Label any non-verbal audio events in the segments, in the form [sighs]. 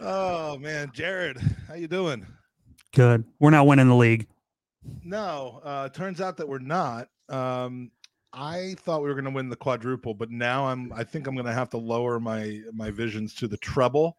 Oh man, Jared, how you doing? Good. We're not winning the league. No, uh, turns out that we're not. Um, I thought we were going to win the quadruple, but now I'm. I think I'm going to have to lower my my visions to the treble.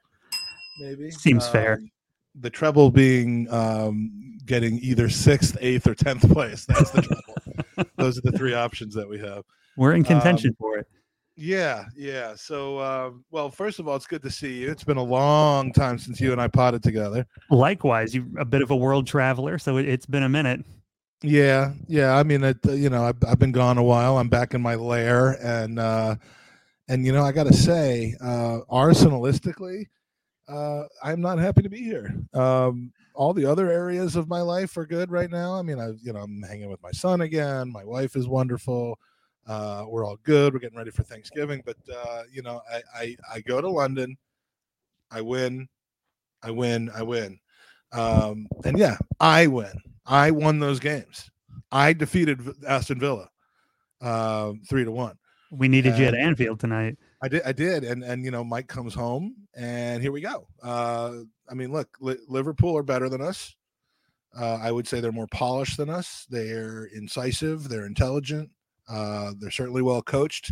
Maybe Seems fair. Um, The treble being um, getting either sixth, eighth, or tenth place. That's the treble. [laughs] Those are the three options that we have. We're in contention Um, for it. Yeah, yeah. So, um, well, first of all, it's good to see you. It's been a long time since you and I potted together. Likewise, you're a bit of a world traveler, so it, it's been a minute. Yeah, yeah. I mean, it, uh, you know, I've, I've been gone a while. I'm back in my lair, and uh, and you know, I got to say, uh, arsenalistically, uh, I'm not happy to be here. Um, all the other areas of my life are good right now. I mean, I, you know, I'm hanging with my son again. My wife is wonderful. Uh, we're all good. We're getting ready for Thanksgiving, but uh, you know, I, I I go to London, I win, I win, I win, um, and yeah, I win. I won those games. I defeated Aston Villa, uh, three to one. We needed you at Anfield tonight. I did, I did, and and you know, Mike comes home, and here we go. Uh, I mean, look, Li- Liverpool are better than us. Uh, I would say they're more polished than us. They're incisive. They're intelligent. Uh, they're certainly well coached.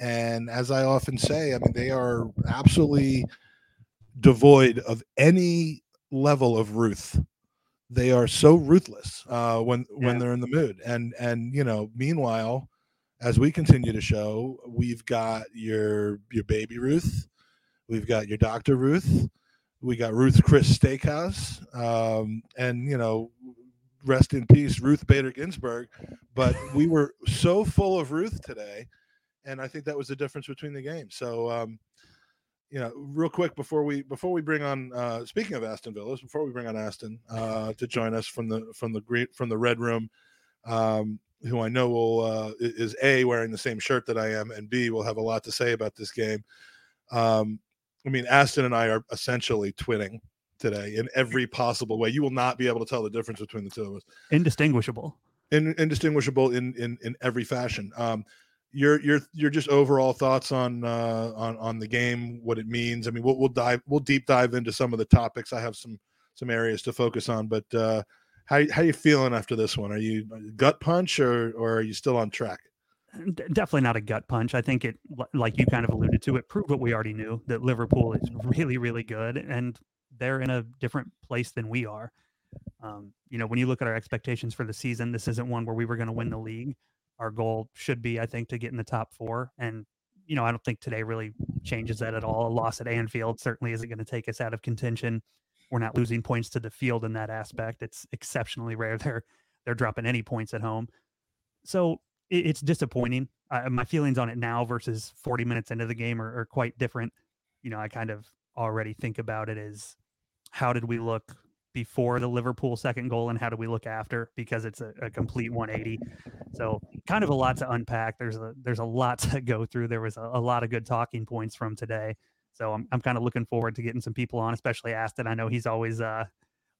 And as I often say, I mean, they are absolutely devoid of any level of ruth. They are so ruthless uh, when when they're in the mood. And and you know, meanwhile, as we continue to show, we've got your your baby Ruth, we've got your Doctor Ruth, we got Ruth Chris Steakhouse, um, and you know, rest in peace, Ruth Bader Ginsburg. But we were so full of Ruth today, and I think that was the difference between the games. So, um, you know, real quick before we before we bring on, uh, speaking of Aston Villas, before we bring on Aston uh, to join us from the from the great from the Red Room. Um, who I know will uh, is a wearing the same shirt that I am, and b will have a lot to say about this game. Um, I mean, Aston and I are essentially twinning today in every possible way. You will not be able to tell the difference between the two of us. Indistinguishable. In, indistinguishable in in in every fashion. Um, your your your just overall thoughts on uh, on on the game, what it means. I mean, we'll we'll dive we'll deep dive into some of the topics. I have some some areas to focus on, but uh, how how you feeling after this one? Are you gut punch or or are you still on track? Definitely not a gut punch. I think it, like you kind of alluded to, it proved what we already knew that Liverpool is really, really good, and they're in a different place than we are. Um, you know, when you look at our expectations for the season, this isn't one where we were going to win the league. Our goal should be, I think, to get in the top four, and you know, I don't think today really changes that at all. A loss at Anfield certainly isn't going to take us out of contention. We're not losing points to the field in that aspect. It's exceptionally rare [laughs] they're they're dropping any points at home. So it, it's disappointing. My feelings on it now versus 40 minutes into the game are, are quite different. You know, I kind of already think about it as how did we look before the Liverpool second goal and how do we look after because it's a, a complete 180. So kind of a lot to unpack. There's a there's a lot [laughs] to go through. There was a, a lot of good talking points from today. So I'm I'm kind of looking forward to getting some people on, especially Aston. I know he's always uh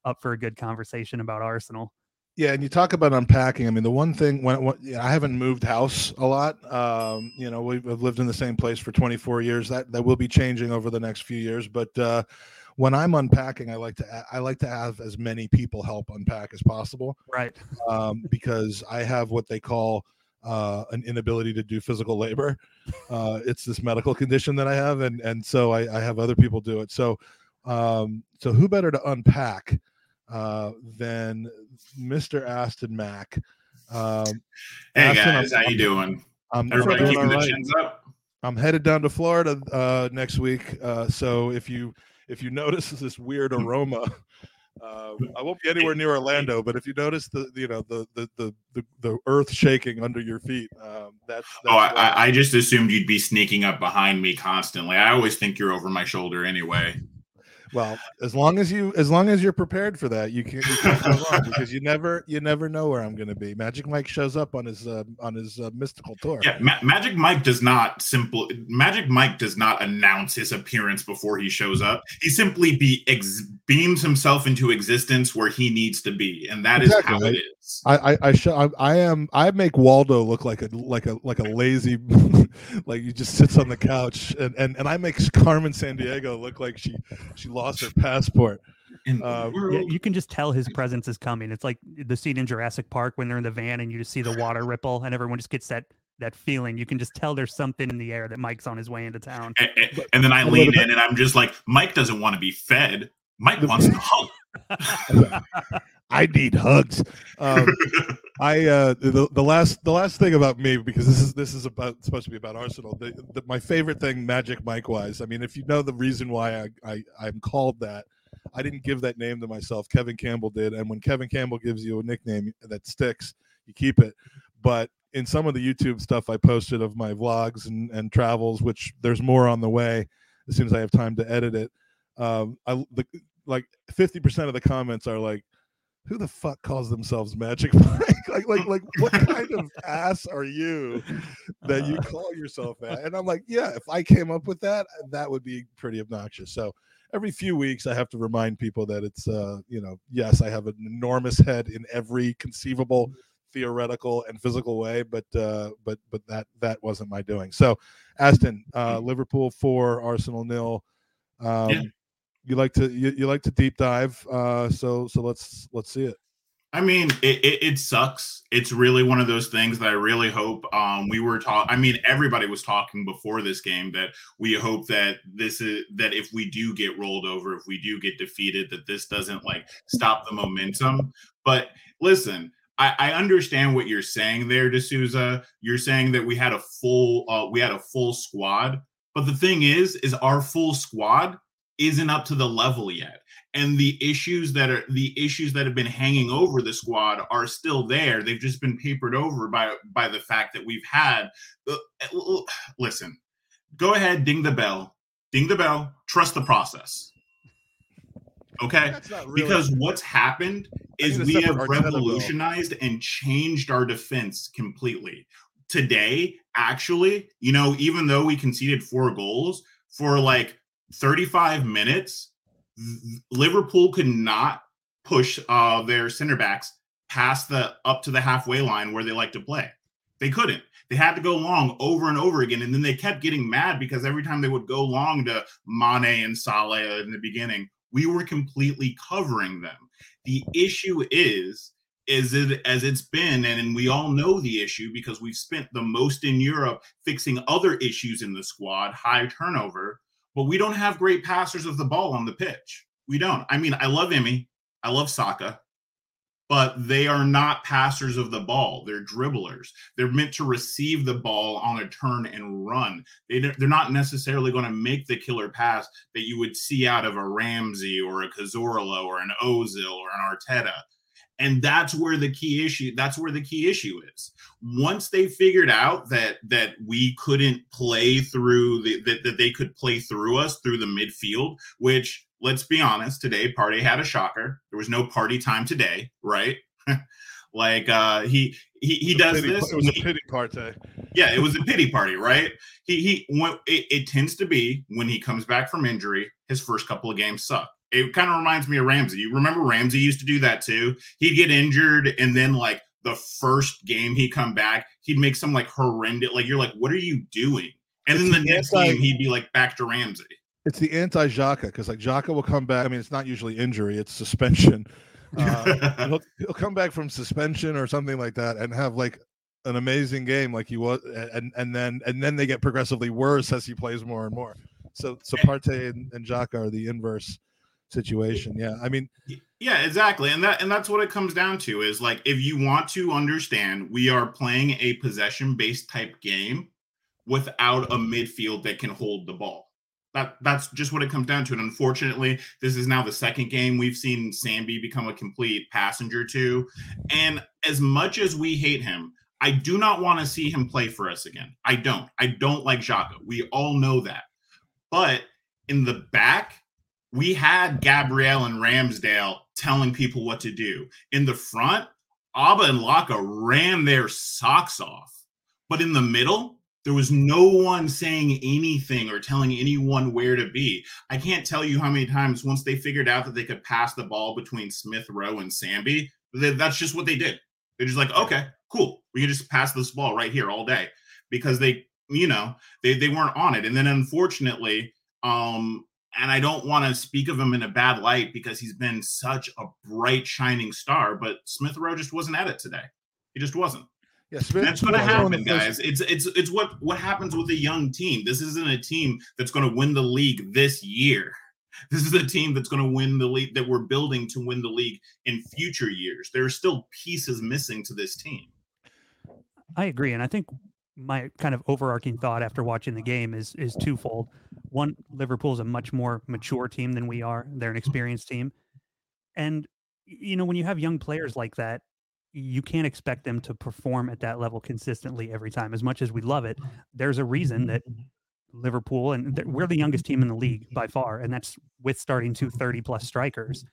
up for a good conversation about Arsenal. Yeah, and you talk about unpacking. I mean, the one thing when, when yeah, I haven't moved house a lot. Um, you know, we've lived in the same place for 24 years. That that will be changing over the next few years. But uh, when I'm unpacking, I like to I like to have as many people help unpack as possible Right. um, because I have what they call uh, an inability to do physical labor. [laughs] Uh, it's this medical condition that I have, and and so I, I have other people do it. So um, so who better to unpack uh, than Mr. Aston Mack? Um, Hey Aston, guys, I'm- how you doing? I'm, Everybody keeping all the right. chins up? I'm headed down to Florida uh, next week. Uh, so if you if you [laughs] notice this weird aroma, uh, I won't be anywhere near Orlando. But if you notice the you know the the the the, the earth shaking under your feet, um, that's, that's Oh, I- I just assumed you'd be sneaking up behind me constantly. I always think you're over my shoulder anyway. Well as long as you as long as you're prepared for that, you can can't go wrong because you never you never know where I'm going to be. Magic Mike shows up on his uh, on his uh, mystical tour. Yeah, Ma- Magic Mike does not simple. Magic Mike does not announce his appearance before he shows up. He simply be ex- beams himself into existence where he needs to be, and that is how it is. Exists. I I I, sh- I I am I make Waldo look like a like a like a lazy [laughs] like he just sits on the couch and and and I make Carmen Sandiego look like she she lost her passport. In Uh, Yeah, you can just tell his presence is coming. It's like the scene in Jurassic Park when they're in the van and you just see the water ripple and everyone just gets that that feeling. You can just tell there's something in the air that Mike's on his way into town. A- a- and then I lean in and I'm just like, Mike doesn't want to be fed. Mike wants to hug. [laughs] I need hugs. Um, [laughs] I uh, the the last the last thing about me because this is this is about supposed to be about Arsenal. The, the, my favorite thing, Magic Mike wise. I mean, if you know the reason why I, I I'm called that, I didn't give that name to myself. Kevin Campbell did, and when Kevin Campbell gives you a nickname that sticks, you keep it. But in some of the YouTube stuff I posted of my vlogs and, and travels, which there's more on the way as soon as I have time to edit it. Um, I the, like 50% of the comments are like, who the fuck calls themselves Magic [laughs] Mike? like, like, like, what kind of [laughs] ass are you that you Uh, call yourself that? And I'm like, yeah, if I came up with that, that would be pretty obnoxious. So every few weeks, I have to remind people that it's, uh, you know, yes, I have an enormous head in every conceivable, theoretical, and physical way, but, uh, but, but that that wasn't my doing. So, Aston, uh, Liverpool four, Arsenal nil. Um, Yeah. You like to you, you like to deep dive, uh, so so let's let's see it. I mean, it, it, it sucks. It's really one of those things that I really hope um, we were talking. I mean, everybody was talking before this game that we hope that this is that if we do get rolled over, if we do get defeated, that this doesn't like stop the momentum. But listen, I, I understand what you're saying there, D'Souza. You're saying that we had a full uh, we had a full squad, but the thing is, is our full squad isn't up to the level yet. And the issues that are the issues that have been hanging over the squad are still there. They've just been papered over by by the fact that we've had uh, listen go ahead ding the bell ding the bell trust the process. Okay? Really because what's happened is we have separate Arteta bill. revolutionized and changed our defense completely. Today actually you know even though we conceded four goals for like 35 minutes liverpool could not push uh their center backs past the up to the halfway line where they like to play. They couldn't. They had to go long over and over again and then they kept getting mad because every time they would go long to Mane and Salah in the beginning we were completely covering them. The issue is is it as it's been and we all know the issue because we've spent the most in Europe fixing other issues in the squad high turnover but we don't have great passers of the ball on the pitch. We don't. I mean i love Emmy. I love Saka but they are not passers of the ball. They're dribblers. They're meant to receive the ball on a turn and run. They, they're not necessarily going to make the killer pass that you would see out of a Ramsey or a Cazorla or an Ozil or an Arteta. And that's where the key issue that's where the key issue is. Once they figured out that that we couldn't play through the that, that they could play through us through the midfield, which let's be honest, today Partey had a shocker. There was no party time today, right? [laughs] like uh he he, he It was a does pity- this It was a pity party. yeah, it was a pity party, right? He he when it, it tends to be when he comes back from injury, his first couple of games suck. It kind of reminds me of Ramsey. You remember Ramsey used to do that too. He'd get injured and then like the first game he come back, he'd make some like horrendous like you're like, what are you doing? And then the the next anti- game he'd be like back to Ramsey. It's the anti Xhaka because like Xhaka will come back. I mean, it's not usually injury; it's suspension. [laughs] Uh, he'll, he'll come back from suspension or something like that and have like an amazing game like he was and and then and then they get progressively worse as he plays more and more so so Partey and, and Xhaka are the inverse situation yeah i mean Yeah, exactly. And that and that's what it comes down to is like if you want to understand we are playing a possession based type game without a midfield that can hold the ball. That that's just what it comes down to. And unfortunately, this is now the second game we've seen Sambi become a complete passenger to. And as much as we hate him, I do not want to see him play for us again. I don't. I don't like Xhaka. We all know that. But in the back, we had Gabriel and Ramsdale telling people what to do. In the front, Auba and Laca ran their socks off. But in the middle, there was no one saying anything or telling anyone where to be. I can't tell you how many times once they figured out that they could pass the ball between Smith Rowe and that- that's just what they did. They're just like, okay, cool. We can just pass this ball right here all day because they, you know, they they weren't on it. And then unfortunately, um, and I don't want to speak of him in a bad light because he's been such a bright, shining star, but Smith Rowe just wasn't at it today. He just wasn't. Yeah, Smith, that's going to happen, guys. It's it's it's what what happens with a young team. This isn't a team that's going to win the league this year. [laughs] This is a team that's going to win the league that we're building to win the league in future years. There are still pieces missing to this team. I agree, and I think my kind of overarching thought after watching the game is is twofold. One, Liverpool is a much more mature team than we are. They're an mm-hmm. experienced team, and you know when you have young players like that, you can't expect them to perform at that level consistently every time. As much as we love it, there's a reason mm-hmm. that mm-hmm. Liverpool and we're the youngest team in the league by far, and that's with starting two 30 plus strikers.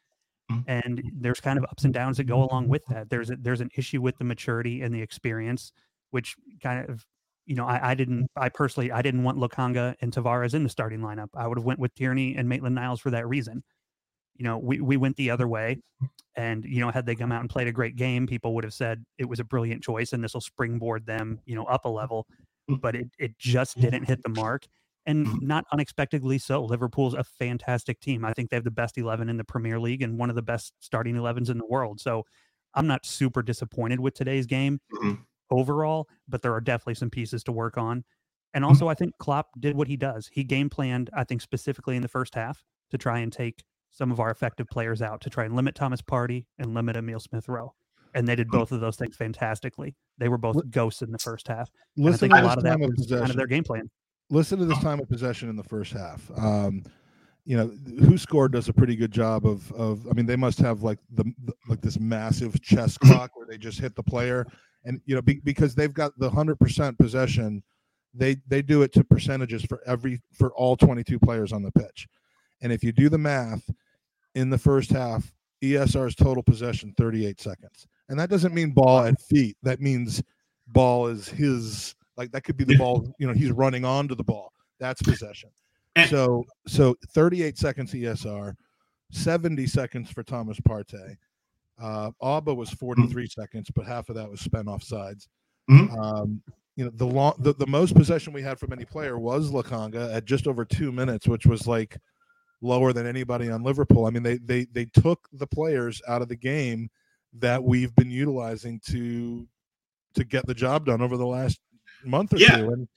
And there's kind of ups and downs that go along with that. There's a, there's an issue with the maturity and the experience, which kind of you know, I, I, didn't, I personally, I didn't want Lokonga and Tavares in the starting lineup. I would have went with Tierney and Maitland Niles for that reason. You know, we, we went the other way and, you know, had they come out and played a great game, people would have said it was a brilliant choice and this will springboard them, you know, up a level, mm. but it, it just didn't hit the mark and not unexpectedly so. Liverpool's a fantastic team. I think they have the best 11 in the Premier League and one of the best starting 11s in the world. So I'm not super disappointed with today's game. Mm-hmm overall, but there are definitely some pieces to work on. And mm-hmm. also, I think Klopp did what he does. He game planned, I think, specifically in the first half to try and take some of our effective players out to try and limit Thomas Partey and limit Emil Smith Rowe. And they did mm-hmm. both of those things fantastically. They were both ghosts in the first half. And I think a lot of that was kind of their game plan. Listen to this [gasps] time of possession in the first half. Um, you know, who scored does a pretty good job of of. I mean, they must have like the, the like this massive chess [clears throat] clock where they just hit the player and you know be, because they've got the 100% possession they they do it to percentages for every for all 22 players on the pitch. And if you do the math in the first half esr's total possession 38 seconds. And that doesn't mean ball at feet. That means ball is his like that could be the ball you know he's running onto the ball. That's possession. So so 38 seconds esr 70 seconds for thomas partey uh, Auba was mm. 43 mm-hmm. seconds, but half of that was spent off sides. Mm-hmm. Um, you know, the long, the, the most possession we had from any player was Lokonga at just over two minutes, which was like lower than anybody on Liverpool. I mean, they they they took the players out of the game that we've been utilizing to to get the job done over the last month or yeah. two, and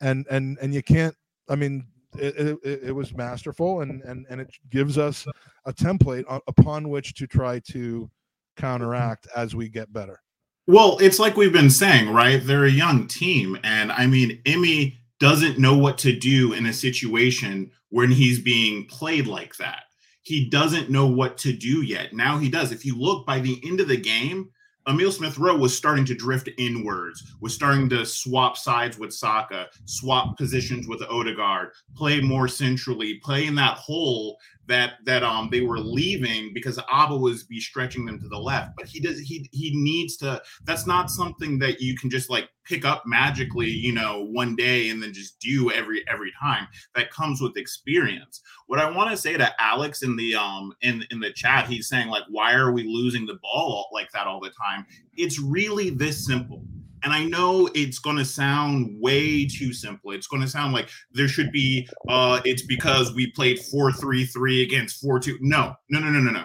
and and and you can't. I mean, it, it, it, was masterful, and and and it gives us a template upon which to try to counteract as we get better. Well, it's like we've been saying, right? They're a young team. And I mean, Emmy doesn't know what to do in a situation when he's being played like that. He doesn't know what to do yet. Now he does. If you look by the end of the game, Emil Smith Rowe was starting to drift inwards, was starting to swap sides with Saka, swap positions with Odegaard, play more centrally, play in that hole that that um they were leaving because Auba was be stretching them to the left. But he does he he needs to that's not something that you can just like pick up magically, you know, one day and then just do every every time. That comes with experience. What I want to say to Alex in the um in in the chat, he's saying like why are we losing the ball like that all the time? It's really this simple and I know it's going to sound way too simple. It's going to sound like there should be, uh, it's because we played 4 3 3 against 4 2. No, no, no, no, no, no.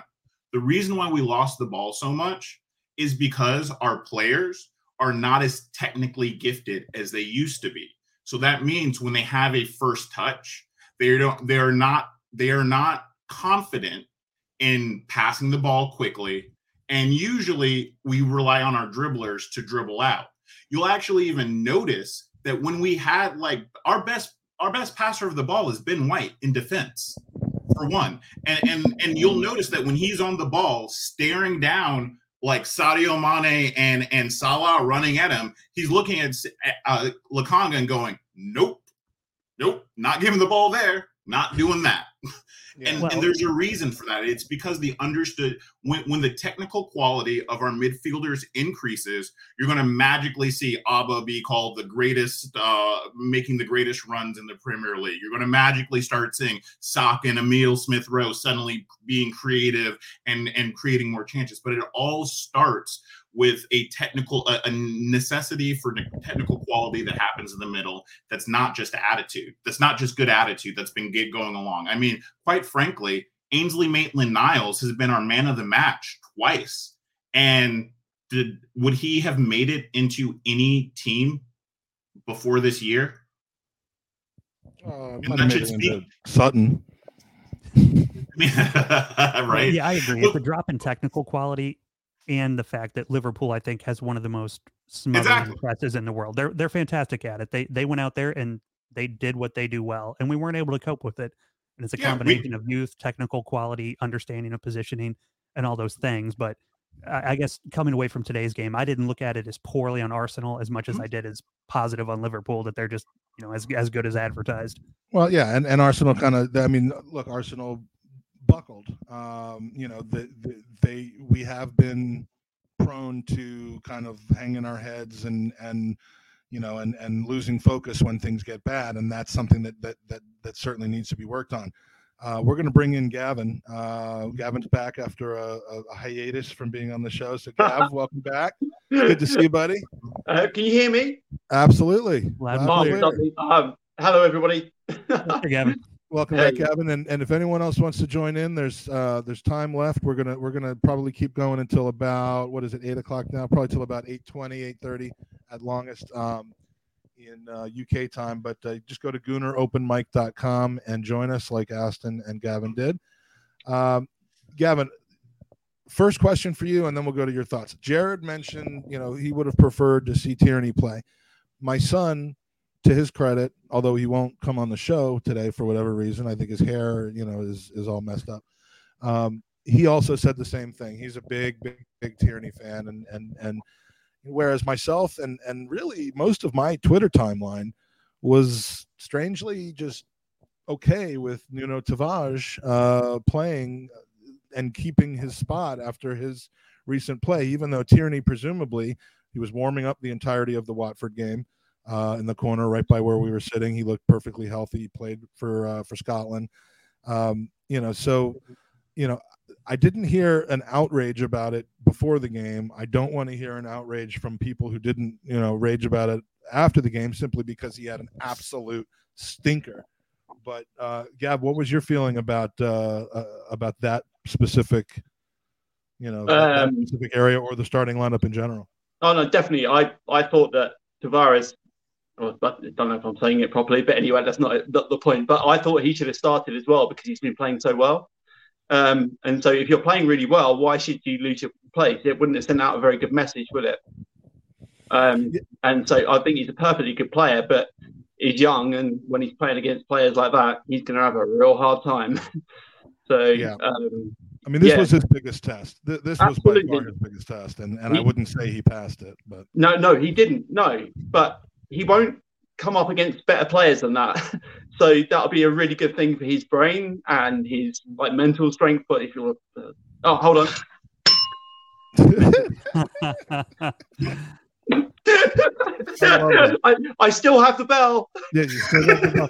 The reason why we lost the ball so much is because our players are not as technically gifted as they used to be. So that means when they have a first touch, they don't, they are not, they are not confident in passing the ball quickly. And usually we rely on our dribblers to dribble out you'll actually even notice that when we had like our best our best passer of the ball is Ben White in defense for one. And and and you'll notice that when he's on the ball staring down like Sadio Mane and and Salah running at him, he's looking at uh, Lokonga and going, "Nope. Nope, not giving the ball there, not doing that." [laughs] Yeah. And, well, and there's a reason for that. It's because the understood when, when the technical quality of our midfielders increases, you're going to magically see Auba be called the greatest, uh, making the greatest runs in the Premier League. You're going to magically start seeing Sock and Emil Smith Rowe suddenly being creative and, and creating more chances. But it all starts with a technical a, a necessity for technical quality that happens in the middle that's not just attitude that's not just good attitude that's been good going along. I mean quite frankly ainsley maitland niles has been our man of the match twice. And did would he have made it into any team before this year? Uh, And that should speak- Sutton. [laughs] right. Yeah, I agree. Well- It's a drop in technical quality and the fact that Liverpool, I think, has one of the most smothering Exactly. presses in the world. They're they're fantastic at it. They they went out there and they did what they do well, and we weren't able to cope with it. And it's a Yeah, we- combination of youth, technical quality, understanding of positioning, and all those things. But I I guess coming away from today's game, I didn't look at it as poorly on Arsenal as much as Mhm. I did as positive on Liverpool that they're just you know as as good as advertised. Well, yeah, and, and Arsenal kind of. I mean, look, Arsenal buckled. Um, you know, the, the, they we have been prone to kind of hanging our heads and and you know and and losing focus when things get bad, and that's something that that that that certainly needs to be worked on. Uh, we're going to bring in Gavin. Uh, Gavin's back after a, a, a hiatus from being on the show. So, [laughs] Gav, welcome back. Good to see you, buddy. Uh, can you hear me? Absolutely. Loud and Loud and clear. lovely. Um, hello, everybody. Hey, Gavin. [laughs] Welcome back, Hey. Gavin. And, and if anyone else wants to join in, there's uh, there's time left. We're gonna we're gonna probably keep going until about what is it, eight o'clock now? Probably till about 8.20, 8.30 at longest um, in uh, UK time. But uh, just go to GoonerOpenMic.com and join us, like Aston and Gavin did. Um, Gavin, first question for you, and then we'll go to your thoughts. Jared mentioned, you know, he would have preferred to see Tierney play. My son to his credit, although he won't come on the show today for whatever reason, I think his hair, you know, is is all messed up. Um, he also said the same thing. He's a big, big, big Tierney fan, and and and whereas myself and and really most of my Twitter timeline was strangely just okay with Nuno Tavares uh, playing and keeping his spot after his recent play, even though Tierney presumably he was warming up the entirety of the Watford game uh, in the corner right by where we were sitting. He looked perfectly healthy. He played for uh, for Scotland. Um, you know, so you know, I didn't hear an outrage about it before the game. I don't want to hear an outrage from people who didn't, you know, rage about it after the game simply because he had an absolute stinker. But uh, Gab, what was your feeling about uh, uh, about that specific, you know, Um, specific area or the starting lineup in general? Oh no, definitely. I I thought that Tavares. I don't know if I'm saying it properly, but anyway, that's not, not the point. But I thought he should have started as well because he's been playing so well. Um, and so if you're playing really well, why should you lose your place? It wouldn't have sent out a very good message, would it? Um, and so I think he's a perfectly good player, but he's young, and when he's playing against players like that, he's going to have a real hard time. [laughs] so Yeah. um, I mean, this Yeah. was his biggest test. Th- This was by far his biggest test, and, and I wouldn't say he passed it, but No, no, he didn't. No, but he won't come up against better players than that. [laughs] so that'll be a really good thing for his brain and his like mental strength. But if you're, uh, oh, hold on. [laughs] [laughs] I, I still have the bell. yeah, you still got the bell.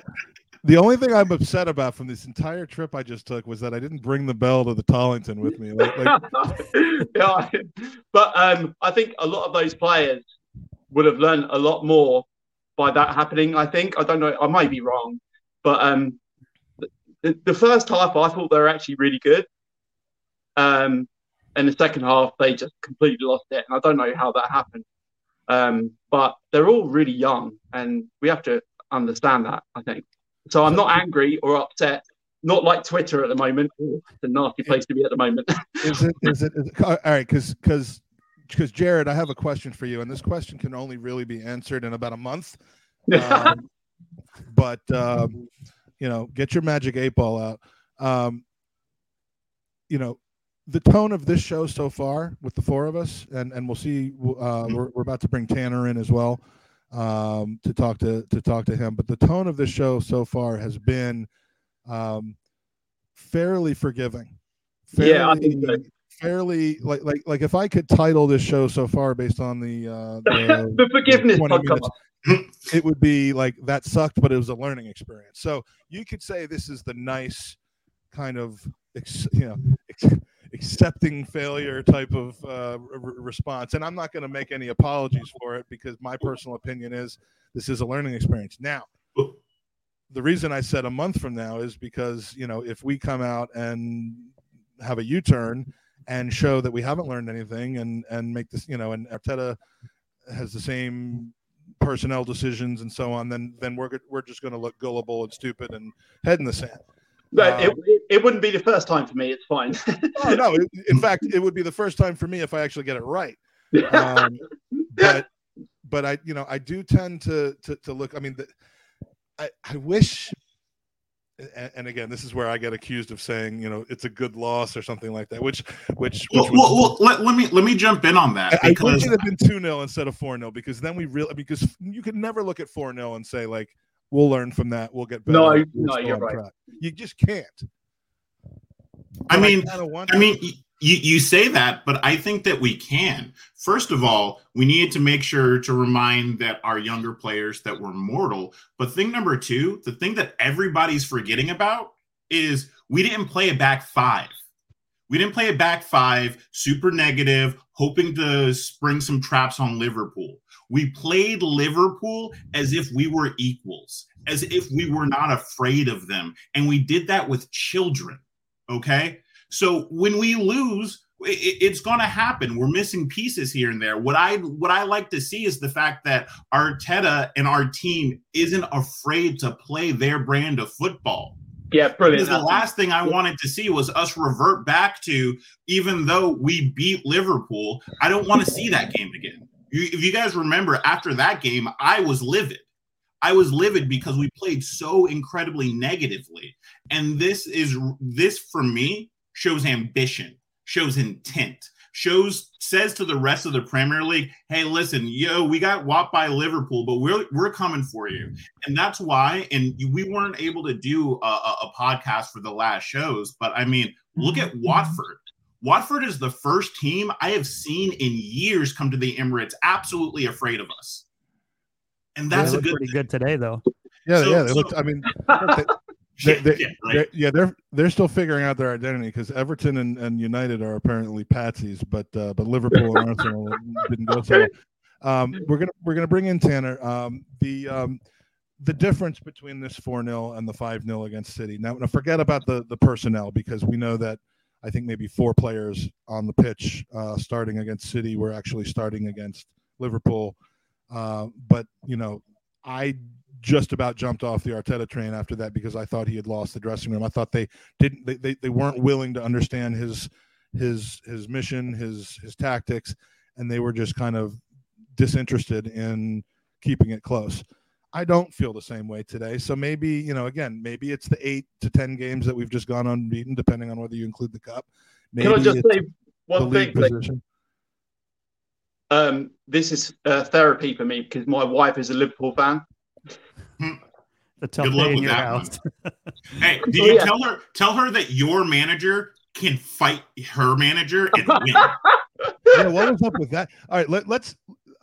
The only thing I'm upset about from this entire trip I just took was that I didn't bring the bell to the Tollington with me. Like, like yeah, but um, I think a lot of those players would have learned a lot more by that happening. I think I don't know. I might be wrong, but um, the, the first half I thought they were actually really good. Um, and the second half they just completely lost it, and I don't know how that happened. Um, but they're all really young, and we have to understand that. I think so. I'm not angry or upset. Not like Twitter at the moment. Ooh, it's a nasty place to be at the moment. is it is it, is it all right because because because Jared, I have a question for you, and this question can only really be answered in about a month. [laughs] Um, but um, you know, get your magic eight ball out. Um, you know, the tone of this show so far with the four of us, and and we'll see. Uh, we're we're about to bring Tanner in as well um, to talk to to talk to him. But the tone of this show so far has been um, fairly forgiving. Yeah, I think so. Fairly like like like if I could title this show so far based on the uh, [laughs] the, the forgiveness 20 podcast. minutes, it would be like that sucked, but it was a learning experience. So you could say this is the nice kind of ex, you know ex, accepting failure type of uh, r- response. And I'm not going to make any apologies for it because my personal opinion is this is a learning experience. Now, the reason I said a month from now is because you know if we come out and have a U-turn and show that we haven't learned anything and and make this you know and Arteta has the same personnel decisions and so on, then then we're we're just going to look gullible and stupid and head in the sand. But Um, it, it, wouldn't be the first time for me. It's fine. [laughs] Oh, no, it- in fact, it would be the first time for me if I actually get it right. Um, but but I you know I do tend to to, to look. I mean, the, I I wish. And, and again, this is where I get accused of saying, you know, it's a good loss or something like that. Which, which, which Well, was- well, well let, let me let me jump in on that I, I wish because it had been 2 0 instead of 4 0 because then we really, because you could never look at 4 0 and say, like, we'll learn from that. We'll get better. No, we'll no, you're right. track." You just can't. I But mean, kinda want I mean, y- you, you say that, but I think that we can. First of all, we needed to make sure to remind that our younger players that we're mortal. But thing number two, the thing that everybody's forgetting about is we didn't play a back five. We didn't play a back five, super negative, hoping to spring some traps on Liverpool. We played Liverpool as if we were equals, as if we were not afraid of them. And we did that with children. Okay. So when we lose, it's going to happen. We're missing pieces here and there. What I what I like to see is the fact that Arteta and our team isn't afraid to play their brand of football. yeah, brilliant. Because the last thing I wanted to see was us revert back to even though we beat Liverpool, I don't want to see that game again. If you guys remember, after that game, I was livid. I was livid because we played so incredibly negatively. And this is this for me shows ambition, shows intent, shows says to the rest of the Premier League, "Hey, listen, yo, we got whopped by Liverpool, but we're we're coming for you." Mm-hmm. And that's why. And we weren't able to do a, a, a podcast for the last shows, but I mean, look mm-hmm. at Watford. Watford is the first team I have seen in years come to the Emirates absolutely afraid of us. And They that's a good pretty good today, though. Yeah, So- yeah. They so- looked, I mean, [laughs] Yeah, they- yeah, they're, yeah, they're they're still figuring out their identity because Everton and, and United are apparently patsies, but uh, but Liverpool and Arsenal didn't go so. Um, we're gonna we're gonna bring in Tanner. Um, the um, the difference between this four 0 and the five 0 against City. Now, now, forget about the the personnel because we know that I think maybe four players on the pitch uh, starting against City were actually starting against Liverpool. Uh, but you know, I just about jumped off the Arteta train after that because I thought he had lost the dressing room. I thought they didn't they, they, they weren't willing to understand his his his mission, his his tactics, and they were just kind of disinterested in keeping it close. I don't feel the same way today. So maybe, you know, again, maybe it's the eight to ten games that we've just gone unbeaten, depending on whether you include the cup. Maybe Can I just say one thing? position. Um, this is uh, therapy for me because my wife is a Liverpool fan. [laughs] The tough Good luck day in with your that house. [laughs] Hey, did Oh, you yeah. tell her tell her that your manager can fight her manager and [laughs] win? Yeah, what was up with that? All right, let, let's.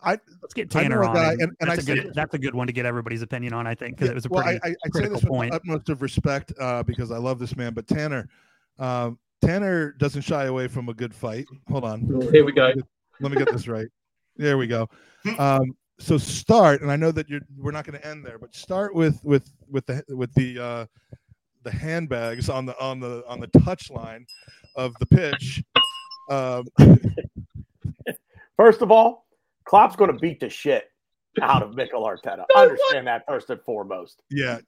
I Let's get Tanner on. guy, and and- and that's, I a good, this- that's a good one to get everybody's opinion on, I think, because it was a well, pretty I, I, I say this with point. the utmost of respect uh, because I love this man, but Tanner, um, Tanner doesn't shy away from a good fight. Hold on, Here we go. let me get this right. There we go. Um, so start, and I know that you're we're not going to end there, but start with with with the with the uh, the handbags on the on the on the touch line of the pitch. Um, [laughs] First of all, Klopp's going to beat the shit out of Mikel Arteta. [laughs] Understand that first and foremost. yeah,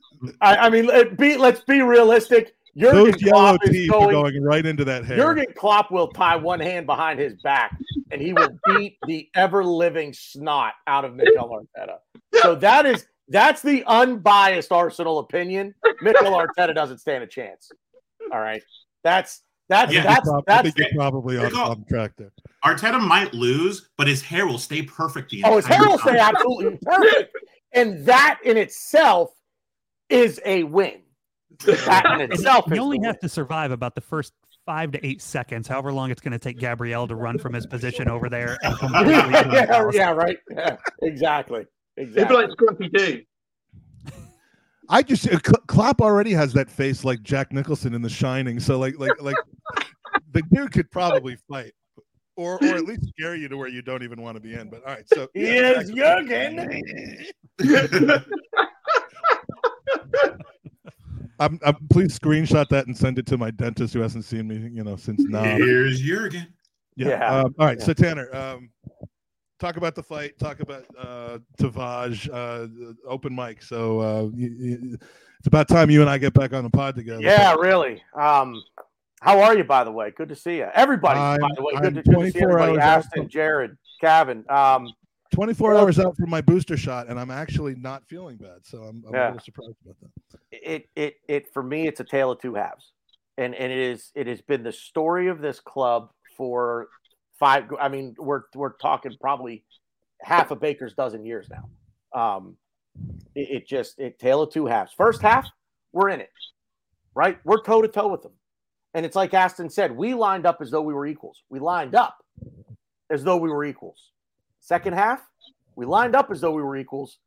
I, I mean, be, let's be realistic. Jurgen those yellow Klopp is teeth are going. going right into that hair. Jurgen Klopp will tie one hand behind his back, and he will [laughs] beat the ever living snot out of Mikel Arteta. So that is that's the unbiased Arsenal opinion. Mikel Arteta doesn't stand a chance. All right, that's that's Yeah. that's I that's think you're probably on, Pick on track there. Arteta might lose, but his hair will stay perfect. The Oh, his hair will time. stay absolutely perfect. And that in itself is a win. That [laughs] in And itself you only have to survive about the first five to eight seconds, however long it's going to take Gabriel to run from his position over there and completely to his yeah, yeah, right. Yeah, exactly. It'd be Exactly. like Scruffy Doo. I just uh, Cl- Klopp already has that face like Jack Nicholson in The Shining. So like like like [laughs] the dude could probably fight, or or at least scare you to where you don't even want to be in. But all right, so He yeah, is Jürgen. [laughs] I'm, I'm please screenshot that and send it to my dentist who hasn't seen me, you know, since now. Here's Jurgen. Yeah. Yeah. Um, all right. Yeah. So Tanner, um, talk about the fight. Talk about uh, Tavaj uh, open mic. So uh, y- y- it's about time you and I get back on the pod together. Yeah, really. Um, how are you, by the way? Good to see you. Everybody, by I'm- the way, I'm good to, good to see 24 everybody. hours Aston, Jared, Kevin. Um, 24 Well- hours out from my booster shot, and I'm actually not feeling bad. So I'm, I'm Yeah. a little surprised about that. it it it for me it's a tale of two halves and and it is it has been the story of this club for five i mean we're we're talking probably half a baker's dozen years now um it, it just it tale of two halves first half we're in it right we're toe to toe with them and it's like aston said we lined up as though we were equals we lined up as though we were equals second half we lined up as though we were equals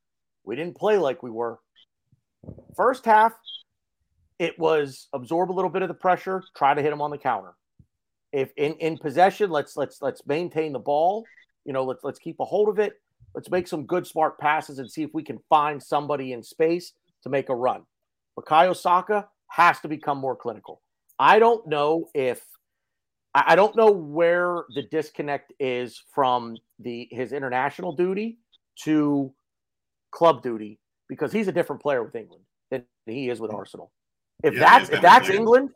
we didn't play like we were First half, it was absorb a little bit of the pressure, try to hit them on the counter. If in, in possession, let's let's let's maintain the ball. You know, let's let's keep a hold of it. Let's make some good smart passes and see if we can find somebody in space to make a run. Bukayo Saka has to become more clinical. I don't know if I I don't know where the disconnect is from the his international duty to club duty because he's a different player with England than he is with Arsenal. If Yeah, that's if that's England,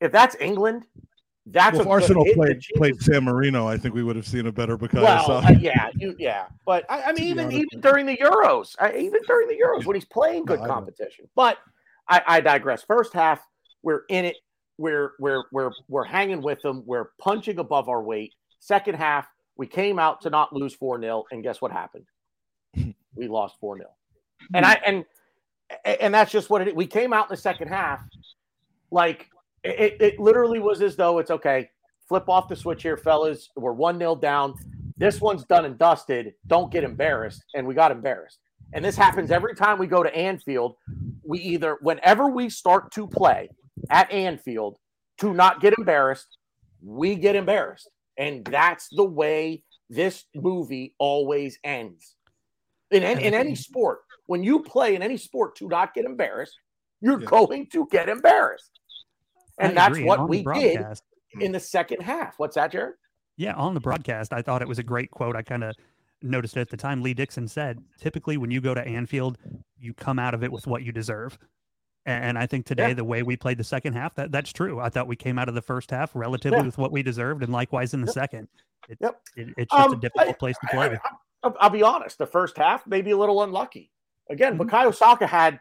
if that's England, that's Well, if Arsenal hit. Played played San Marino, I think we would have seen a better Bukayo well, uh, yeah, you, yeah, but I, I mean, even honest even during the Euros, I, even during the Euros when he's playing No, good I competition. But I, I digress. First half, we're in it. We're we're we're we're hanging with them. We're punching above our weight. Second half, we came out to not lose four 0 and guess what happened? [laughs] we lost four 0 hmm. and I and and that's just what it We came out in the second half, like it, it literally was as though it's okay. Flip off the switch here, fellas. We're one 0 down. This one's done and dusted. Don't get embarrassed, and we got embarrassed. And this happens every time we go to Anfield. We either, whenever we start to play at Anfield, to not get embarrassed, we get embarrassed, and that's the way this movie always ends. In, in, in any sport, when you play in any sport to not get embarrassed, you're Yeah. going to get embarrassed. And I that's agree, what the we did in the second half. What's that, Jared? Yeah, on the broadcast, I thought it was a great quote. I kind of noticed it at the time. Lee Dixon said, "Typically, when you go to Anfield, you come out of it with what you deserve." A- And I think today, Yeah. the way we played the second half, that that's true. I thought we came out of the first half relatively Yeah. with what we deserved, and likewise in the Yep. second. It's, Yep. it, it's just a Um, difficult I- place to play. I, I'll, I'll be honest. The first half, maybe a little unlucky. Again, Mhm. Bukayo Saka had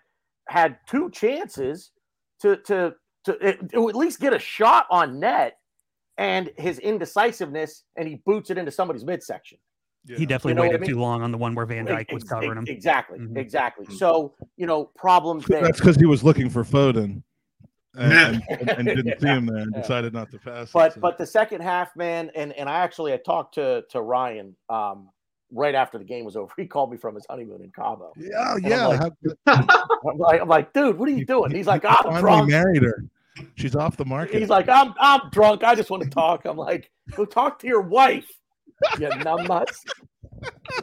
had two chances to to to, to at least get a shot on net, and his indecisiveness, and he boots it into somebody's midsection. Yeah. he definitely You know what I waited mean? too long on the one where Van Dijk was covering him. Exactly, Mhm. exactly. Mhm. So you know, problems there. That's because he was looking for Foden and, and, and didn't see him there and [laughs] Yeah. decided not to pass. it, but so. but the second half, man, and and I actually I talked to to Ryan um, right after the game was over. [laughs] He called me from his honeymoon in Cabo. yeah, I'm yeah. like, [laughs] I'm like, I'm like, dude, what are you doing? He's like, I'm finally drunk. married her. She's off the market. He's like, I'm I'm drunk. I just want to talk. I'm like, go talk to your wife. You numbnuts.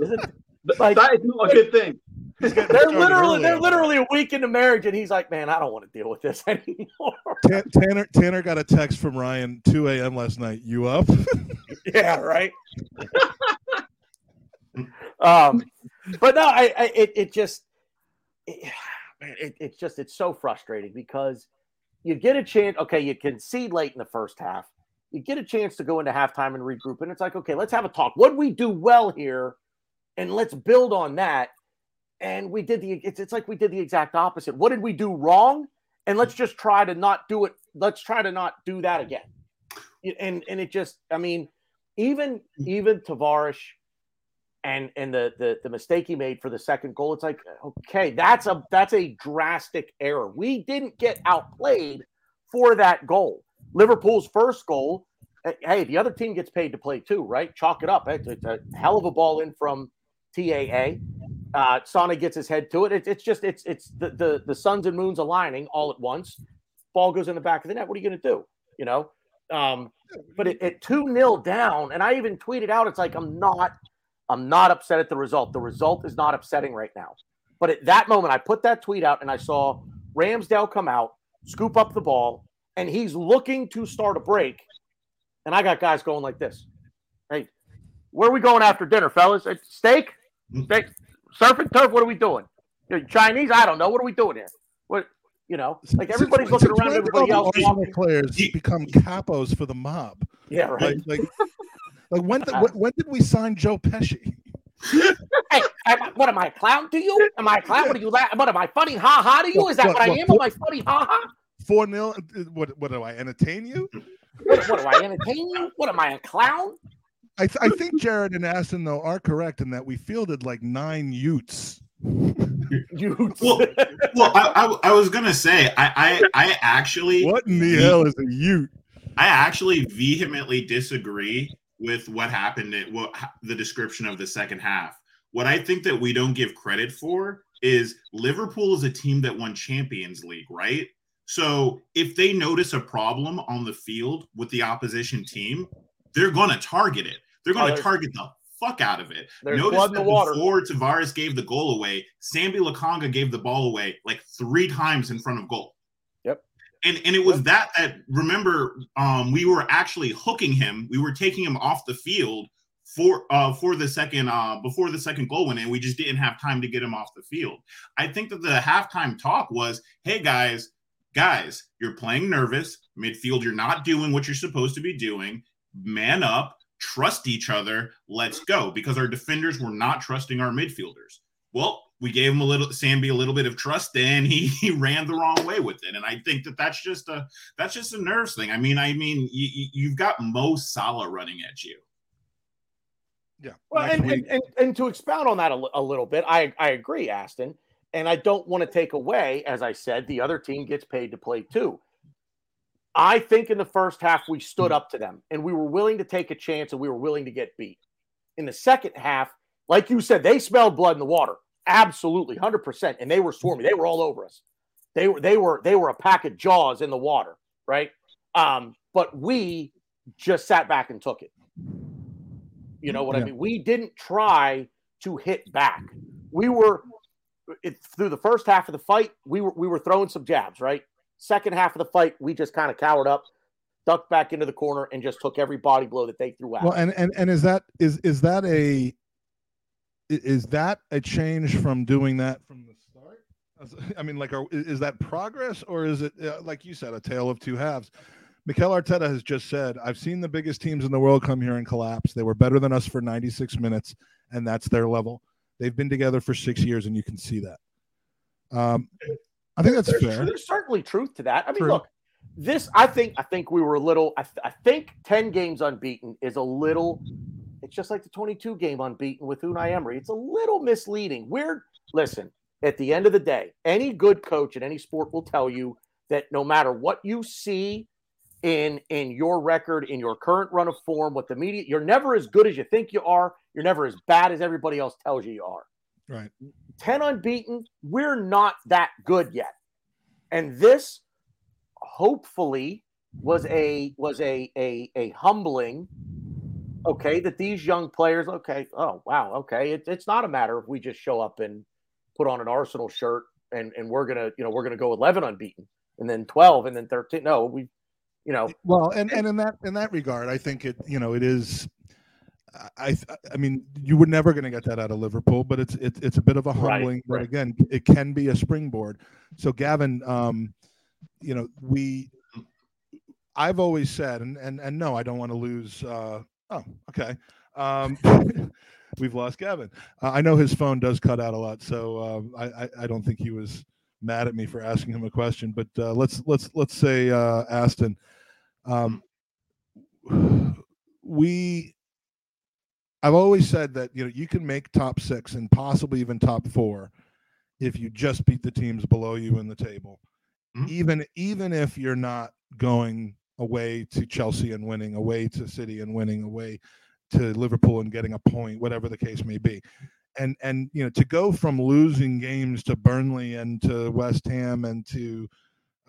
Isn't like that is not a good thing. They're literally they're literally a week into marriage, and he's like, man, I don't want to deal with this [laughs] anymore. that. Ta- Tanner Tanner got a text from Ryan 2 a.m. last night. You up? [laughs] yeah, right. [laughs] um, but no, I, I it, it just it, [sighs] man, it, it's just it's so frustrating because you get a chance. Okay, you concede late in the first half. You get a chance to go into halftime and regroup, and it's like, okay, let's have a talk. What we do well here, and let's build on that. And we did the it's, it's like we did the exact opposite. What did we do wrong? And let's just try to not do it. Let's try to not do that again. And and it just, I mean, even even Tavares and and the, the the mistake he made for the second goal, it's like, okay, that's a that's a drastic error. We didn't get outplayed for that goal. Liverpool's first goal, eh, hey, the other team gets paid to play too, right? Chalk it up. It's, it's a hell of a ball in from TAA. Uh, Sana gets his head to it. It's it's just it's it's the, the the suns and moons aligning all at once. Ball goes in the back of the net. What are you going to do? You know, Um, but at, at two nil down, and I even tweeted out, it's like I'm not, I'm not upset at the result. The result is not upsetting right now. But at that moment, I put that tweet out, and I saw Ramsdale come out, scoop up the ball, and he's looking to start a break. And I got guys going like this. Hey, where are we going after dinner, fellas? Uh, Steak? Steak? Surf and turf? What are we doing? You know, Chinese? I don't know. What are we doing here? What you know? Like everybody's Since- looking since around when at did everybody all else. the players become capos for the mob. Yeah, right. Like, like, like when, did, when, when did we sign Joe Pesci? [laughs] Hey, am I- what am I a clown to you? Am I a clown? What are you? La- what am I funny? Ha ha to you? Is that What- what, I what- am? Am I funny? Ha ha? Four nil. Uh, what? What do I entertain you? [laughs] What, what do I entertain you? What am I a clown? I, th- I think Jared and Aston though are correct in that we fielded like nine Utes. [laughs] You. Well, well, I, I, I was gonna say, I, I, I actually, What in the hell is a Ute? I actually vehemently disagree with what happened at what the description of the second half. What I think that we don't give credit for is Liverpool is a team that won Champions League, right? So if they notice a problem on the field with the opposition team, they're going to target it. They're Oh, going to target the fuck out of it. Notice that before Tavares gave the goal away, Sambi Lokonga gave the ball away like three times in front of goal. Yep. And and it was Yep. that that remember um we were actually hooking him. We were taking him off the field for uh for the second uh before the second goal went in. We just didn't have time to get him off the field. I think that the halftime talk was, "Hey guys, guys, you're playing nervous. Midfield, you're not doing what you're supposed to be doing. Man up, trust each other. Let's go. Because our defenders were not trusting our midfielders. Well, we gave him a little Sambi a little bit of trust, and he, [laughs] he ran the wrong way with it. And I think that that's just a that's just a nerves thing. I mean, I mean, you, you- you've got Mo Salah running at you. Yeah. Well, and, week. and, and, and to expound on that a, a little bit, I, I agree, Aston. And I don't want to take away, as I said, the other team gets paid to play too. I think in the first half, we stood up to them and we were willing to take a chance and we were willing to get beat. In the second half, like you said, they smelled blood in the water. Absolutely, 100%. And they were swarming. They were all over us. They were, they were, they were a pack of jaws in the water, right? Um, but we just sat back and took it. You know what I mean? We didn't try to hit back. We were it, through the first half of the fight. We were we were throwing some jabs, right? Second half of the fight, we just kind of cowered up, ducked back into the corner, and just took every body blow that they threw at. Well, and and and is that is is that a is that a change from doing that from the start? I mean, like, are, is that progress or is it uh, like you said, a tale of two halves? Mikel Arteta has just said, "I've seen the biggest teams in the world come here and collapse. They were better than us for 96 minutes, and that's their level. They've been together for six years, and you can see that." Um, I think that's there's, fair. there's certainly truth to that. I mean, True. look, this I think I think we were a little. I, th- I think ten games unbeaten is a little. It's just like the 22 game unbeaten with Unai Emery. It's a little misleading. We're listen. At the end of the day, any good coach in any sport will tell you that no matter what you see in in your record, in your current run of form, what the media, you're never as good as you think you are. You're never as bad as everybody else tells you you are. Right. 10 unbeaten, we're not that good yet. And this hopefully was a was a a, a humbling okay that these young players okay oh wow okay it, it's not a matter of we just show up and put on an arsenal shirt and and we're gonna you know we're gonna go 11 unbeaten and then 12 and then 13 no we you know Well, and and in that in that regard, I think it you know it is. I I- mean, you were never going to get that out of Liverpool, but it's it's it's a bit of a Right, humbling. But right. again, it can be a springboard. So, Gavin, um, you know, we, I've always said, and and and no, I don't want to lose. Uh, oh, okay. Um, [laughs] we've lost Gavin. Uh, I know his phone does cut out a lot, so um, I, I I don't think he was mad at me for asking him a question. But uh, let's let's let's say uh, Aston. Um, [sighs] we I've always said that you know you can make top six and possibly even top four if you just beat the teams below you in the table. Mhm. Even even if you're not going away to Chelsea and winning, away to City and winning, away to Liverpool and getting a point, whatever the case may be. And and you know to go from losing games to Burnley and to West Ham and to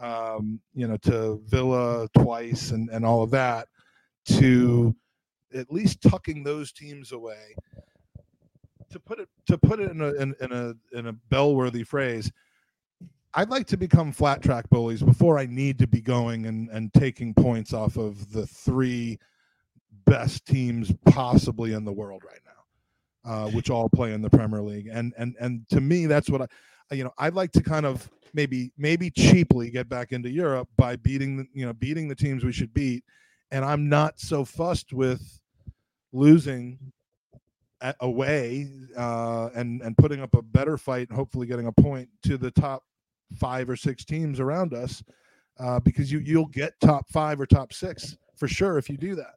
um, you know, to Villa twice and, and all of that, to at least tucking those teams away. To put it to put it in a in, in a in a bellworthy phrase, I'd like to become flat track bullies before I need to be going and, and taking points off of the three best teams possibly in the world right now, uh, which all play in the Premier League. And and and to me, that's what I, you know, I'd like to kind of maybe maybe cheaply get back into Europe by beating the you know beating the teams we should beat, and I'm not so fussed with losing at, away uh, and and putting up a better fight and hopefully getting a point to the top five or six teams around us uh, because you you'll get top five or top six for sure if you do that.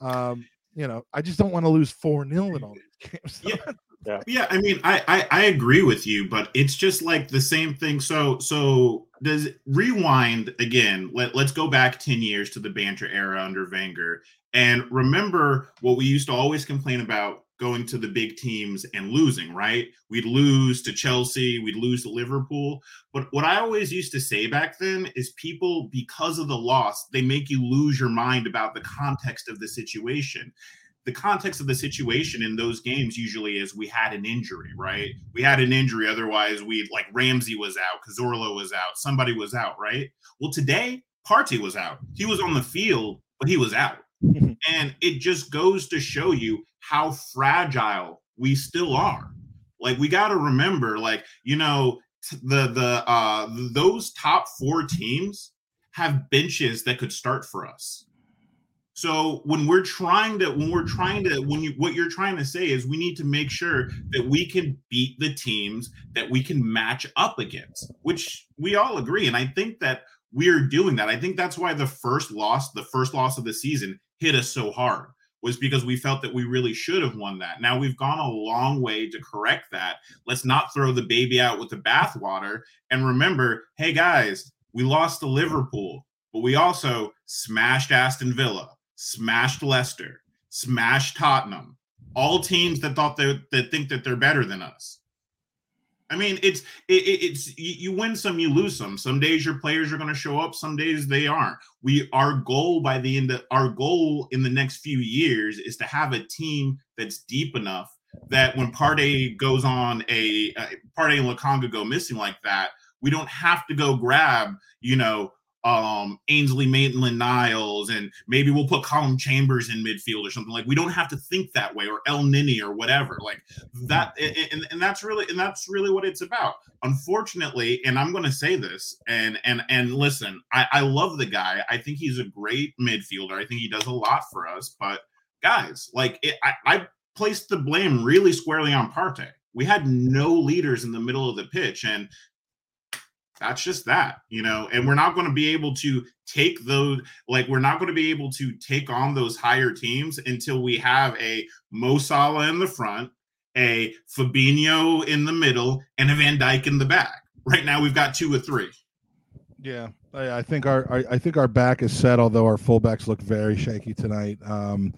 Um, you know, I just don't want to lose four 0 in all these [laughs] games. Yeah. [laughs] Yeah. yeah, I mean, I, I I agree with you, but it's just like the same thing. So so does rewind again? Let let's go back ten years to the banter era under Wenger, and remember what we used to always complain about going to the big teams and losing, right? We'd lose to Chelsea, we'd lose to Liverpool. But what I always used to say back then is people, because of the loss, they make you lose your mind about the context of the situation. The context of the situation in those games usually is we had an injury, right? We had an injury. Otherwise, we like Ramsey was out, Cazorla was out, somebody was out, right? Well, today, Partey was out. He was on the field, but he was out. [laughs] and it just goes to show you how fragile we still are. Like we got to remember, like you know, the the uh those top four teams have benches that could start for us. So when we're trying to when we're trying to when you what you're trying to say is we need to make sure that we can beat the teams that we can match up against, which we all agree. And I think that we're doing that. I think that's why the first loss, the first loss of the season hit us so hard was because we felt that we really should have won that. Now we've gone a long way to correct that. Let's not throw the baby out with the bathwater. And remember, hey guys, we lost to Liverpool, but we also smashed Aston Villa, smashed Leicester, smashed Tottenham. All teams that thought they that think that they're better than us. I mean, it's it, it's you win some, you lose some. Some days your players are going to show up, some days they aren't. We our goal by the end of our goal in the next few years is to have a team that's deep enough that when Partey goes on a uh, Partey and Lokonga go missing like that, we don't have to go grab you know um, Ainsley Maitland Niles, and maybe we'll put Calum Chambers in midfield or something. Like we don't have to think that way, or Elneny or whatever. Like that, and, and that's really and that's really what it's about. Unfortunately, and I'm going to say this, and and and listen, I, I love the guy. I think he's a great midfielder. I think he does a lot for us. But guys, like it, I, I placed the blame really squarely on Partey. We had no leaders in the middle of the pitch, and that's just that you know and we're not going to be able to take those like we're not going to be able to take on those higher teams until we have a Mo Salah in the front a Fabinho in the middle and a Van Dijk in the back. Right now we've got two or three. Yeah I, I think our, our, I think our back is set although our fullbacks look very shaky tonight. Um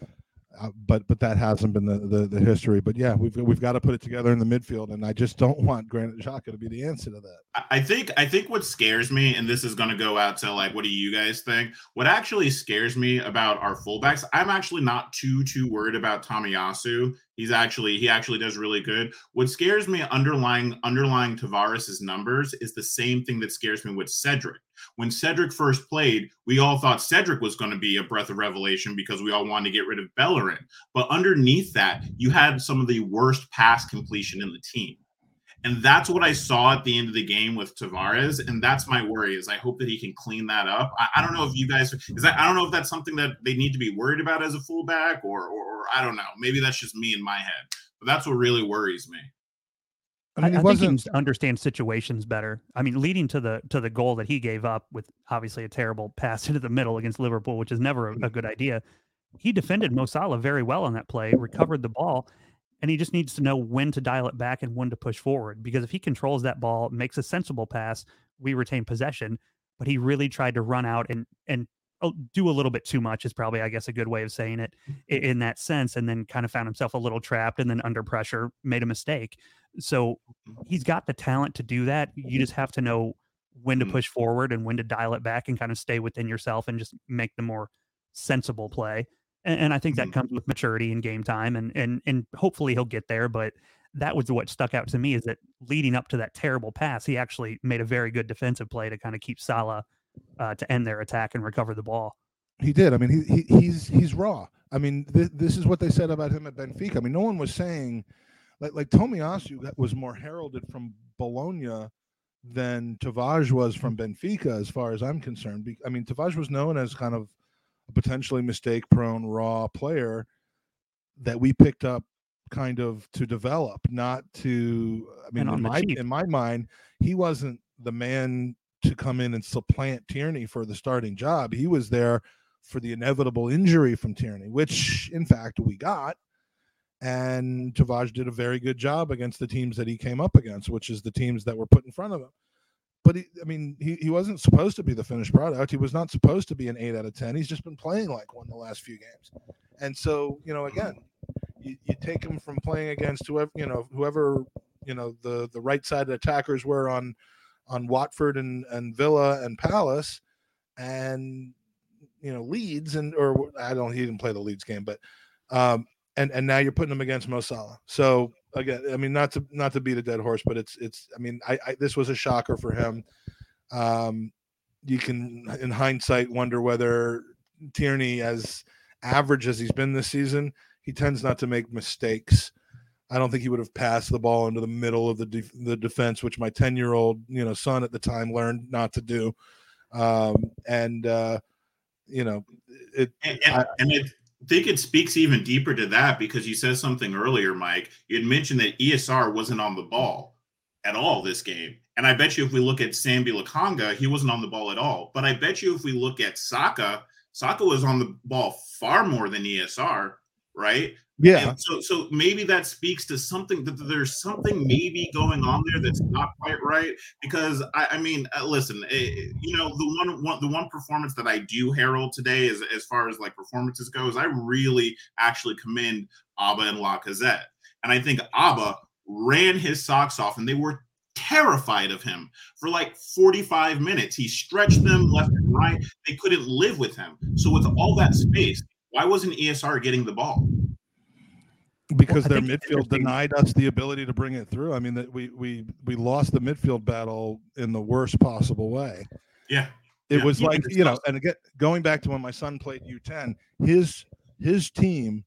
Uh, but but that hasn't been the, the, the history. But yeah, we've we've got to put it together in the midfield, and I just don't want Granit Xhaka to be the answer to that. I think I think what scares me, and this is going to go out to like, what do you guys think? What actually scares me about our fullbacks, I'm actually not too too worried about Tomiyasu. He's actually he actually does really good. What scares me underlying underlying Tavares's numbers is the same thing that scares me with Cedric. When Cedric first played, we all thought Cedric was going to be a breath of revelation because we all wanted to get rid of Bellerin. But underneath that, you had some of the worst pass completion in the team. And that's what I saw at the end of the game with Tavares. And that's my worry is I hope that he can clean that up. I, I, don't know if you guys is that I don't know if that's something that they need to be worried about as a fullback or, or, or I don't know. Maybe that's just me in my head. But that's what really worries me. I, mean, I, I think he can understand situations better. I mean, leading to the to the goal that he gave up with obviously a terrible [laughs] pass into the middle against Liverpool, which is never a, a good idea. He defended Mo Salah very well on that play, recovered the ball, and he just needs to know when to dial it back and when to push forward. Because if he controls that ball, makes a sensible pass, we retain possession. But he really tried to run out and and oh, do a little bit too much is probably, I guess, a good way of saying it in that sense, and then kind of found himself a little trapped, and then under pressure made a mistake. So he's got the talent to do that. You just have to know when to Mm. push forward and when to dial it back and kind of stay within yourself and just make the more sensible play. And, and I think that comes with maturity and game time, and and and hopefully he'll get there. But that was what stuck out to me is that leading up to that terrible pass, he actually made a very good defensive play to kind of keep Salah uh, to end their attack and recover the ball. He did. I mean, he, he he's he's raw. I mean, th- this is what they said about him at Benfica. I mean, no one was saying like like Tomiyasu was more heralded from Bologna than Tavares was from Benfica, as far as I'm concerned. Be- I mean, Tavares was known as kind of a potentially mistake-prone, raw player that we picked up kind of to develop, not to. I mean, in my in my mind, he wasn't the man to come in and supplant Tierney for the starting job. He was there for the inevitable injury from Tierney, which in fact we got. And Tavares did a very good job against the teams that he came up against, which is the teams that were put in front of him. But he, I mean, he, he wasn't supposed to be the finished product. He was not supposed to be an eight out of 10. He's just been playing like one the last few games. And so, you know, again, you, you take him from playing against whoever, you know, whoever, you know, the, the right side attackers were on, on Watford and, and Villa and Palace and, you know, Leeds and, or I don't, he didn't play the Leeds game, but, um, and, and now you're putting him against Mo. So again, I mean, not to, not to beat a dead horse, but it's, it's, I mean, I, I this was a shocker for him. Um, you can, in hindsight, wonder whether Tierney, as average as he's been this season, he tends not to make mistakes. I don't think he would have passed the ball into the middle of the def- the defense, which my ten year old you know son at the time learned not to do. Um, and uh, you know, it And, and, and I think it speaks even deeper to that because you said something earlier, Mike. You had mentioned that ESR wasn't on the ball at all this game. And I bet you if we look at Sambi Lokonga, he wasn't on the ball at all. But I bet you if we look at Saka, Saka was on the ball far more than ESR, right? yeah, And so, so maybe that speaks to something that there's something maybe going on there that's not quite right. Because I, I mean, uh, listen, eh, you know, the one, one, the one performance that I do herald today, is as far as like performances goes, I really actually commend Auba and Lacazette, and I think Auba ran his socks off, and they were terrified of him for like 45 minutes. He stretched them left and right. They couldn't live with him. So with all that space, why wasn't ESR getting the ball? because I their midfield denied us the ability to bring it through. I mean, that we we we lost the midfield battle in the worst possible way. Yeah. It Yeah. was Yeah, like you know, and again, going back to when my son played U10, his his team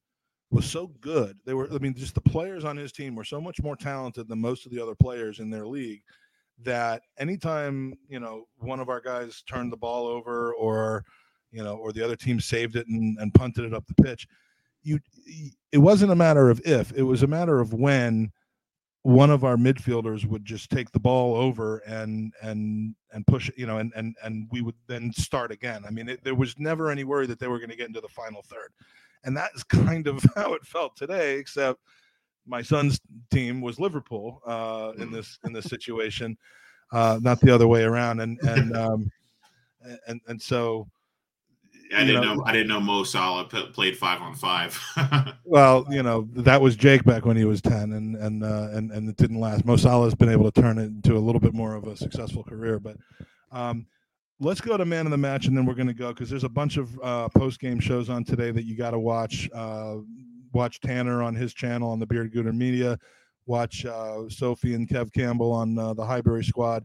was so good. They were, I mean, just the players on his team were so much more talented than most of the other players in their league. That anytime you know one of our guys turned the ball over, or you know, or the other team saved it and, and punted it up the pitch, you it wasn't a matter of if, it was a matter of when one of our midfielders would just take the ball over and and and push it, you know, and and and we would then start again. I mean, it, there was never any worry that they were going to get into the final third, and that's [laughs] kind of how it felt today. Except my son's team was Liverpool uh, in this in this situation, uh, not the other way around, and and um, and and so I didn't know, know, I didn't know Mo Salah p- played five on five. [laughs] Well, you know that was Jake back when he was ten, and and uh, and and it didn't last. Mo Salah's been able to turn it into a little bit more of a successful career, but um, let's go to man of the match, and then we're going to go because there's a bunch of uh, post game shows on today that you got to watch. Uh, watch Tanner on his channel on the Beard Gooder Media. Watch uh, Sophie and Kev Campbell on uh, the Highbury Squad.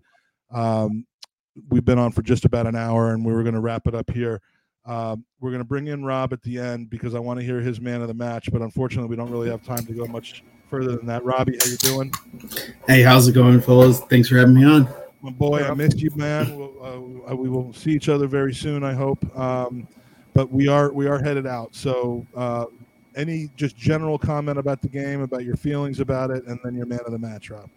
Um, we've been on for just about an hour, and we were going to wrap it up here. Um, we're going to bring in Rob at the end because I want to hear his man of the match, but unfortunately, we don't really have time to go much further than that. Robbie, how you doing? Hey, how's it going, fellas? Thanks for having me on. My boy, I missed you, man. We'll, uh, we will see each other very soon, I hope. Um, but we are we are headed out. So, uh, any just general comment about the game, about your feelings about it, and then your man of the match, Rob.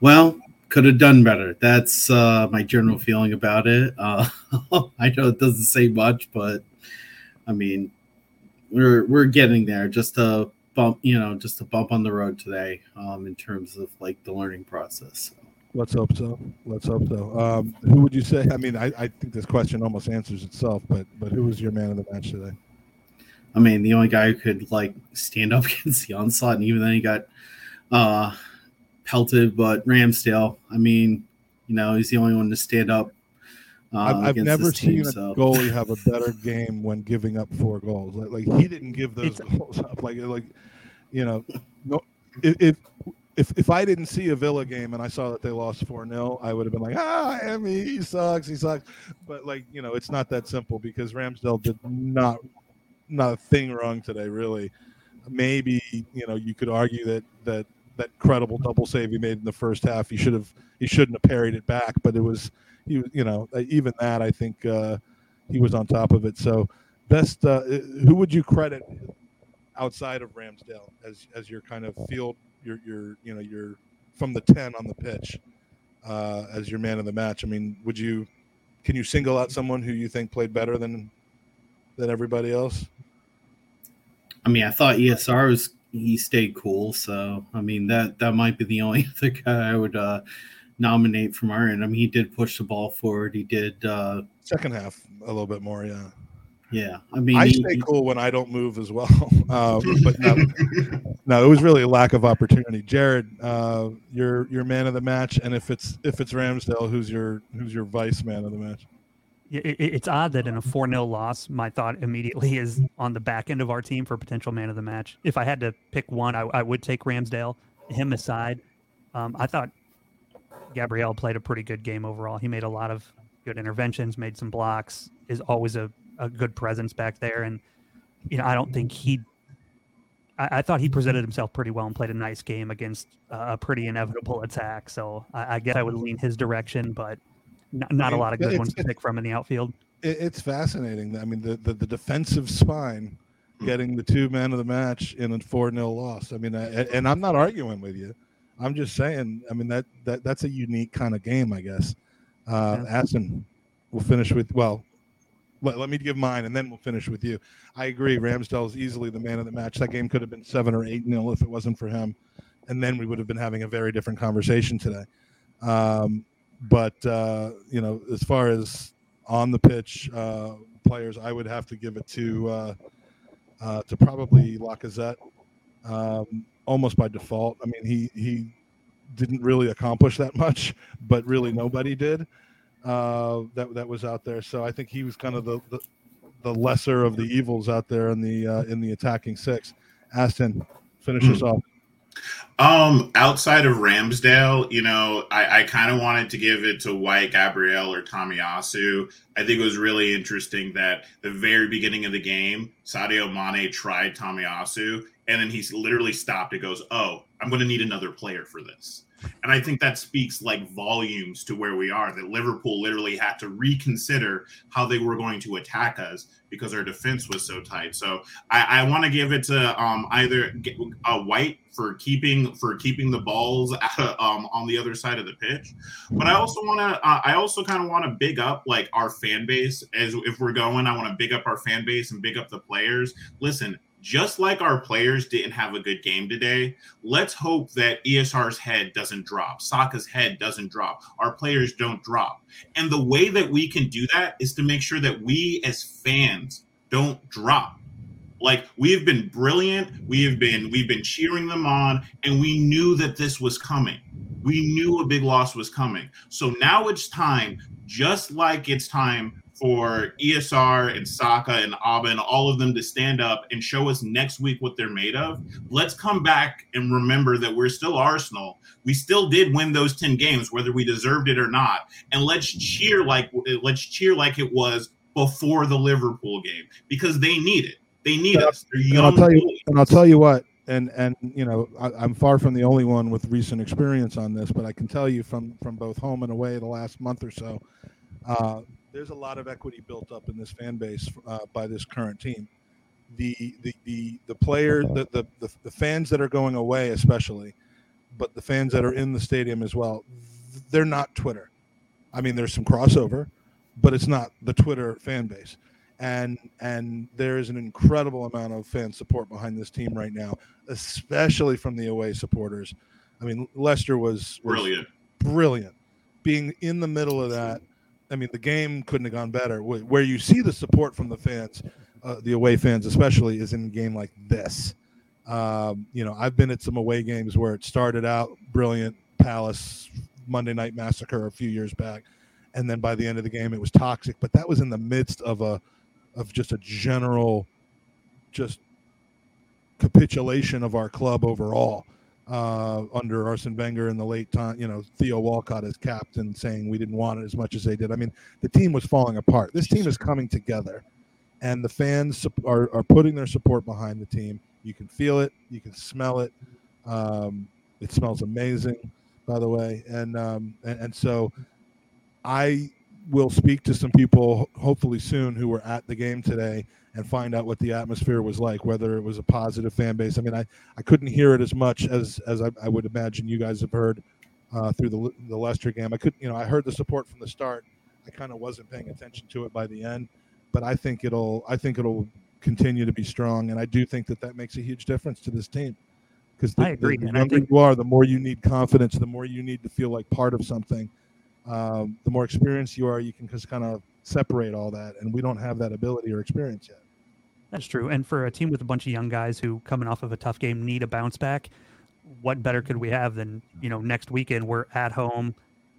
Well, could have done better. That's uh, my general feeling about it. Uh, [laughs] I know it doesn't say much, but I mean, we're we're getting there. Just a bump, you know, just a bump on the road today um, in terms of like the learning process. Let's hope so. Let's hope so. Um, who would you say? I mean, I, I think this question almost answers itself, but but who was your man of the match today? I mean, the only guy who could like stand up [laughs] against the onslaught, and even then he got uh, pelted. But Ramsdale, I mean, You know, he's the only one to stand up. Uh, I've, I've never this team, seen a so. goalie have a better game when giving up four goals. Like, like he didn't give those It's- [laughs] goals up. Like like you know, no, if, if if if I didn't see a Villa game and I saw that they lost four 0 I would have been like, ah, Emmy, he sucks, he sucks. But like you know, it's not that simple because Ramsdale did not not a thing wrong today. Really, maybe you know you could argue that that that credible double save he made in the first half, he should have he shouldn't have parried it back, but it was he you know uh, even that I think uh, he was on top of it. So best uh, who would you credit outside of Ramsdale as as your kind of field your your you know your from the ten on the pitch uh, as your man of the match? I mean, would you can you single out someone who you think played better than than everybody else? I mean, I thought ESR was he stayed cool, so I mean that that might be the [laughs] only other guy I would uh, nominate from our end. I mean, he did push the ball forward. He did, uh, Second half a little bit more, yeah. yeah. I mean, I he- stay he- cool when I don't move as well. Um, [laughs] but no, [laughs] no, it was really a lack of opportunity. Jared, uh, you're your man of the match, and if it's if it's Ramsdale, who's your who's your vice man of the match? It, it- it's odd that in a 4 0 loss, my thought immediately is on the back end of our team for potential man of the match. If I had to pick one, I, I would take Ramsdale, him aside. Um, I thought Gabriel played a pretty good game overall. He made a lot of good interventions, made some blocks, is always a, a good presence back there. And, you know, I don't think he. I, thought he presented himself pretty well and played a nice game against a pretty inevitable attack. So I guess I would lean his direction, but not, not a mean, lot of good ones to pick from in the outfield. It, it's fascinating. I mean, the, the the defensive spine getting the two men of the match in a four 0 loss. I mean, I, and I'm not arguing with you. I'm just saying. I mean that that that's a unique kind of game, I guess. Uh, Aston, we'll finish with well. Let, let me give mine, and then we'll finish with you. I agree. Ramsdale is easily the man of the match. That game could have been seven or eight nil if it wasn't for him, and then we would have been having a very different conversation today. Um, but uh, you know, as far as on the pitch uh, players, I would have to give it to uh, uh, to probably Lacazette, um, almost by default. I mean, he he didn't really accomplish that much, but really nobody did. Uh, that that was out there. So I think he was kind of the the, the lesser of the evils out there in the uh, in the attacking six. Aston, finish us off. Um, outside of Ramsdale, you know, I, I kind of wanted to give it to White Gabriel or Tomiyasu. I think it was really interesting that the very beginning of the game, Sadio Mane tried Tomiyasu, and then he's literally stopped. It goes, "Oh, I'm going to need another player for this." And I think that speaks like volumes to where we are. That Liverpool literally had to reconsider how they were going to attack us because our defense was so tight. So I, I want to give it to um, either uh, White for keeping for keeping the balls [laughs] um, on the other side of the pitch, but I also want to uh, I also kind of want to big up like our fan base as if we're going. I want to big up our fan base and big up the players. Listen, just like our players didn't have a good game today, let's hope that ESR's head doesn't drop, Saka's head doesn't drop, our players don't drop. And the way that we can do that is to make sure that we as fans don't drop. Like we have been brilliant, we have been we've been cheering them on, and we knew that this was coming. We knew a big loss was coming. So now it's time, just like it's time for ESR and Saka and Auba and all of them to stand up and show us next week what they're made of. Let's come back and remember that we're still Arsenal. We still did win those 10 games, whether we deserved it or not. And let's cheer like let's cheer like it was before the Liverpool game because they need it. They need us. And I'll tell you, and I'll tell you what, and and you know, I, I'm far from the only one with recent experience on this, but I can tell you from from both home and away the last month or so, uh, there's a lot of equity built up in this fan base uh, by this current team. The the the the player, the, the the the fans that are going away, especially, but the fans that are in the stadium as well, they're not Twitter. I mean, there's some crossover, but it's not the Twitter fan base and and there is an incredible amount of fan support behind this team right now, especially from the away supporters. I mean, Leicester was, was Brilliant. brilliant. Being in the middle of that, I mean, the game couldn't have gone better. Where you see the support from the fans, uh, the away fans especially, is in a game like this. Um, you know, I've been at some away games where it started out brilliant, Palace Monday Night Massacre a few years back, and then by the end of the game it was toxic. But that was in the midst of a of just a general, just capitulation of our club overall uh, under Arsene Wenger in the late time. You know, Theo Walcott as captain saying we didn't want it as much as they did. I mean, the team was falling apart. This team is coming together, and the fans are, are putting their support behind the team. You can feel it, you can smell it. Um, it smells amazing, by the way, and um, and, and so I will speak to some people hopefully soon who were at the game today and find out what the atmosphere was like, whether it was a positive fan base. I mean, I, I couldn't hear it as much as as I, I would imagine you guys have heard uh, through the the Leicester game. I could, you know, I heard the support from the start. I kind of wasn't paying attention to it by the end, but I think it'll I think it'll continue to be strong, and I do think that that makes a huge difference to this team. Because I agree, the, the I younger think- you are, the more you need confidence, the more you need to feel like part of something. Um, the more experienced you are, you can just kind of separate all that, and we don't have that ability or experience yet. That's true. And for a team with a bunch of young guys who coming off of a tough game need a bounce back, what better could we have than, you know, next weekend we're at home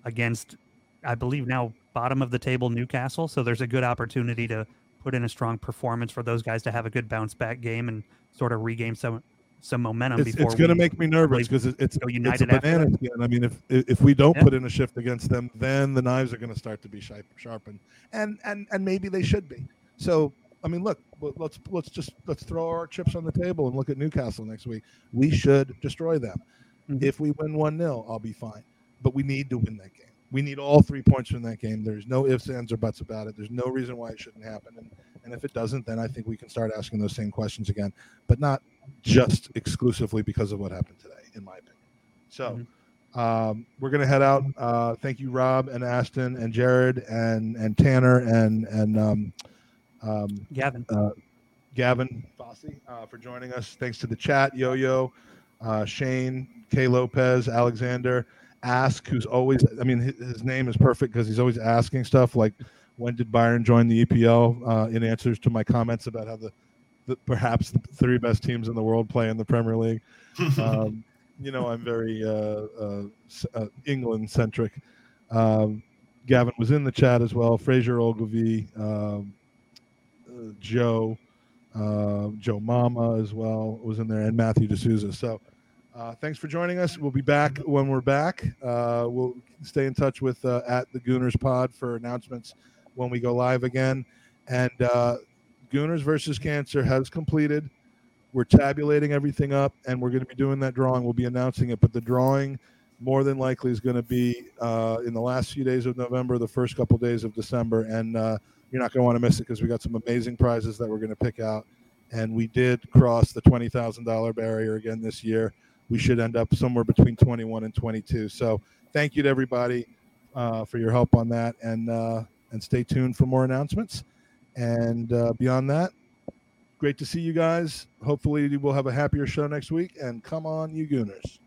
against I believe now bottom of the table Newcastle, so there's a good opportunity to put in a strong performance for those guys to have a good bounce back game and sort of regain some some momentum It's, before it's going to make me nervous because it's it's, it's a banana skin. I mean, if if we don't Yeah. put in a shift against them, then the knives are going to start to be sharpened, and and and maybe they should be. So I mean, look, let's let's just let's throw our chips on the table and look at Newcastle next week. We should destroy them. Mhm. If we win one 0 I'll be fine. But we need to win that game. We need all three points from that game. There's no ifs, ands, or buts about it. There's no reason why it shouldn't happen. And, and if it doesn't, then I think we can start asking those same questions again, but not just exclusively because of what happened today, in my opinion. So um, we're gonna head out. Uh, thank you, Rob and Aston and Jared and and Tanner and and um, um, Gavin. Gavin Fossey uh, for joining us. Thanks to the chat, Yo Yo, uh, Shane, K Lopez, Alexander, Ask, who's always, I mean, his, his name is perfect because he's always asking stuff like, when did Bayern join the EPL? Uh, in answers to my comments about how the, the perhaps the three best teams in the world play in the Premier League. [laughs] Um, you know, I'm very uh, uh, uh, England centric. Um, Gavin was in the chat as well. Fraser Ogilvie, um, uh, Joe, uh, Joe Mama as well was in there, and Matthew D'Souza. So, uh, thanks for joining us. We'll be back when we're back. Uh, we'll stay in touch with uh, at the Gooners Pod for announcements when we go live again. And uh, Gooners versus Cancer has completed. We're tabulating everything up, and we're going to be doing that drawing. We'll be announcing it, but the drawing more than likely is going to be uh, in the last few days of November, the first couple days of December, and uh, you're not going to want to miss it because we got some amazing prizes that we're going to pick out. And we did cross the twenty thousand dollar barrier again this year. We should end up somewhere between twenty one and twenty two. So thank you to everybody uh, for your help on that, and uh, and stay tuned for more announcements. And uh, beyond that, great to see you guys. Hopefully, we'll have a happier show next week. And come on, you Gooners.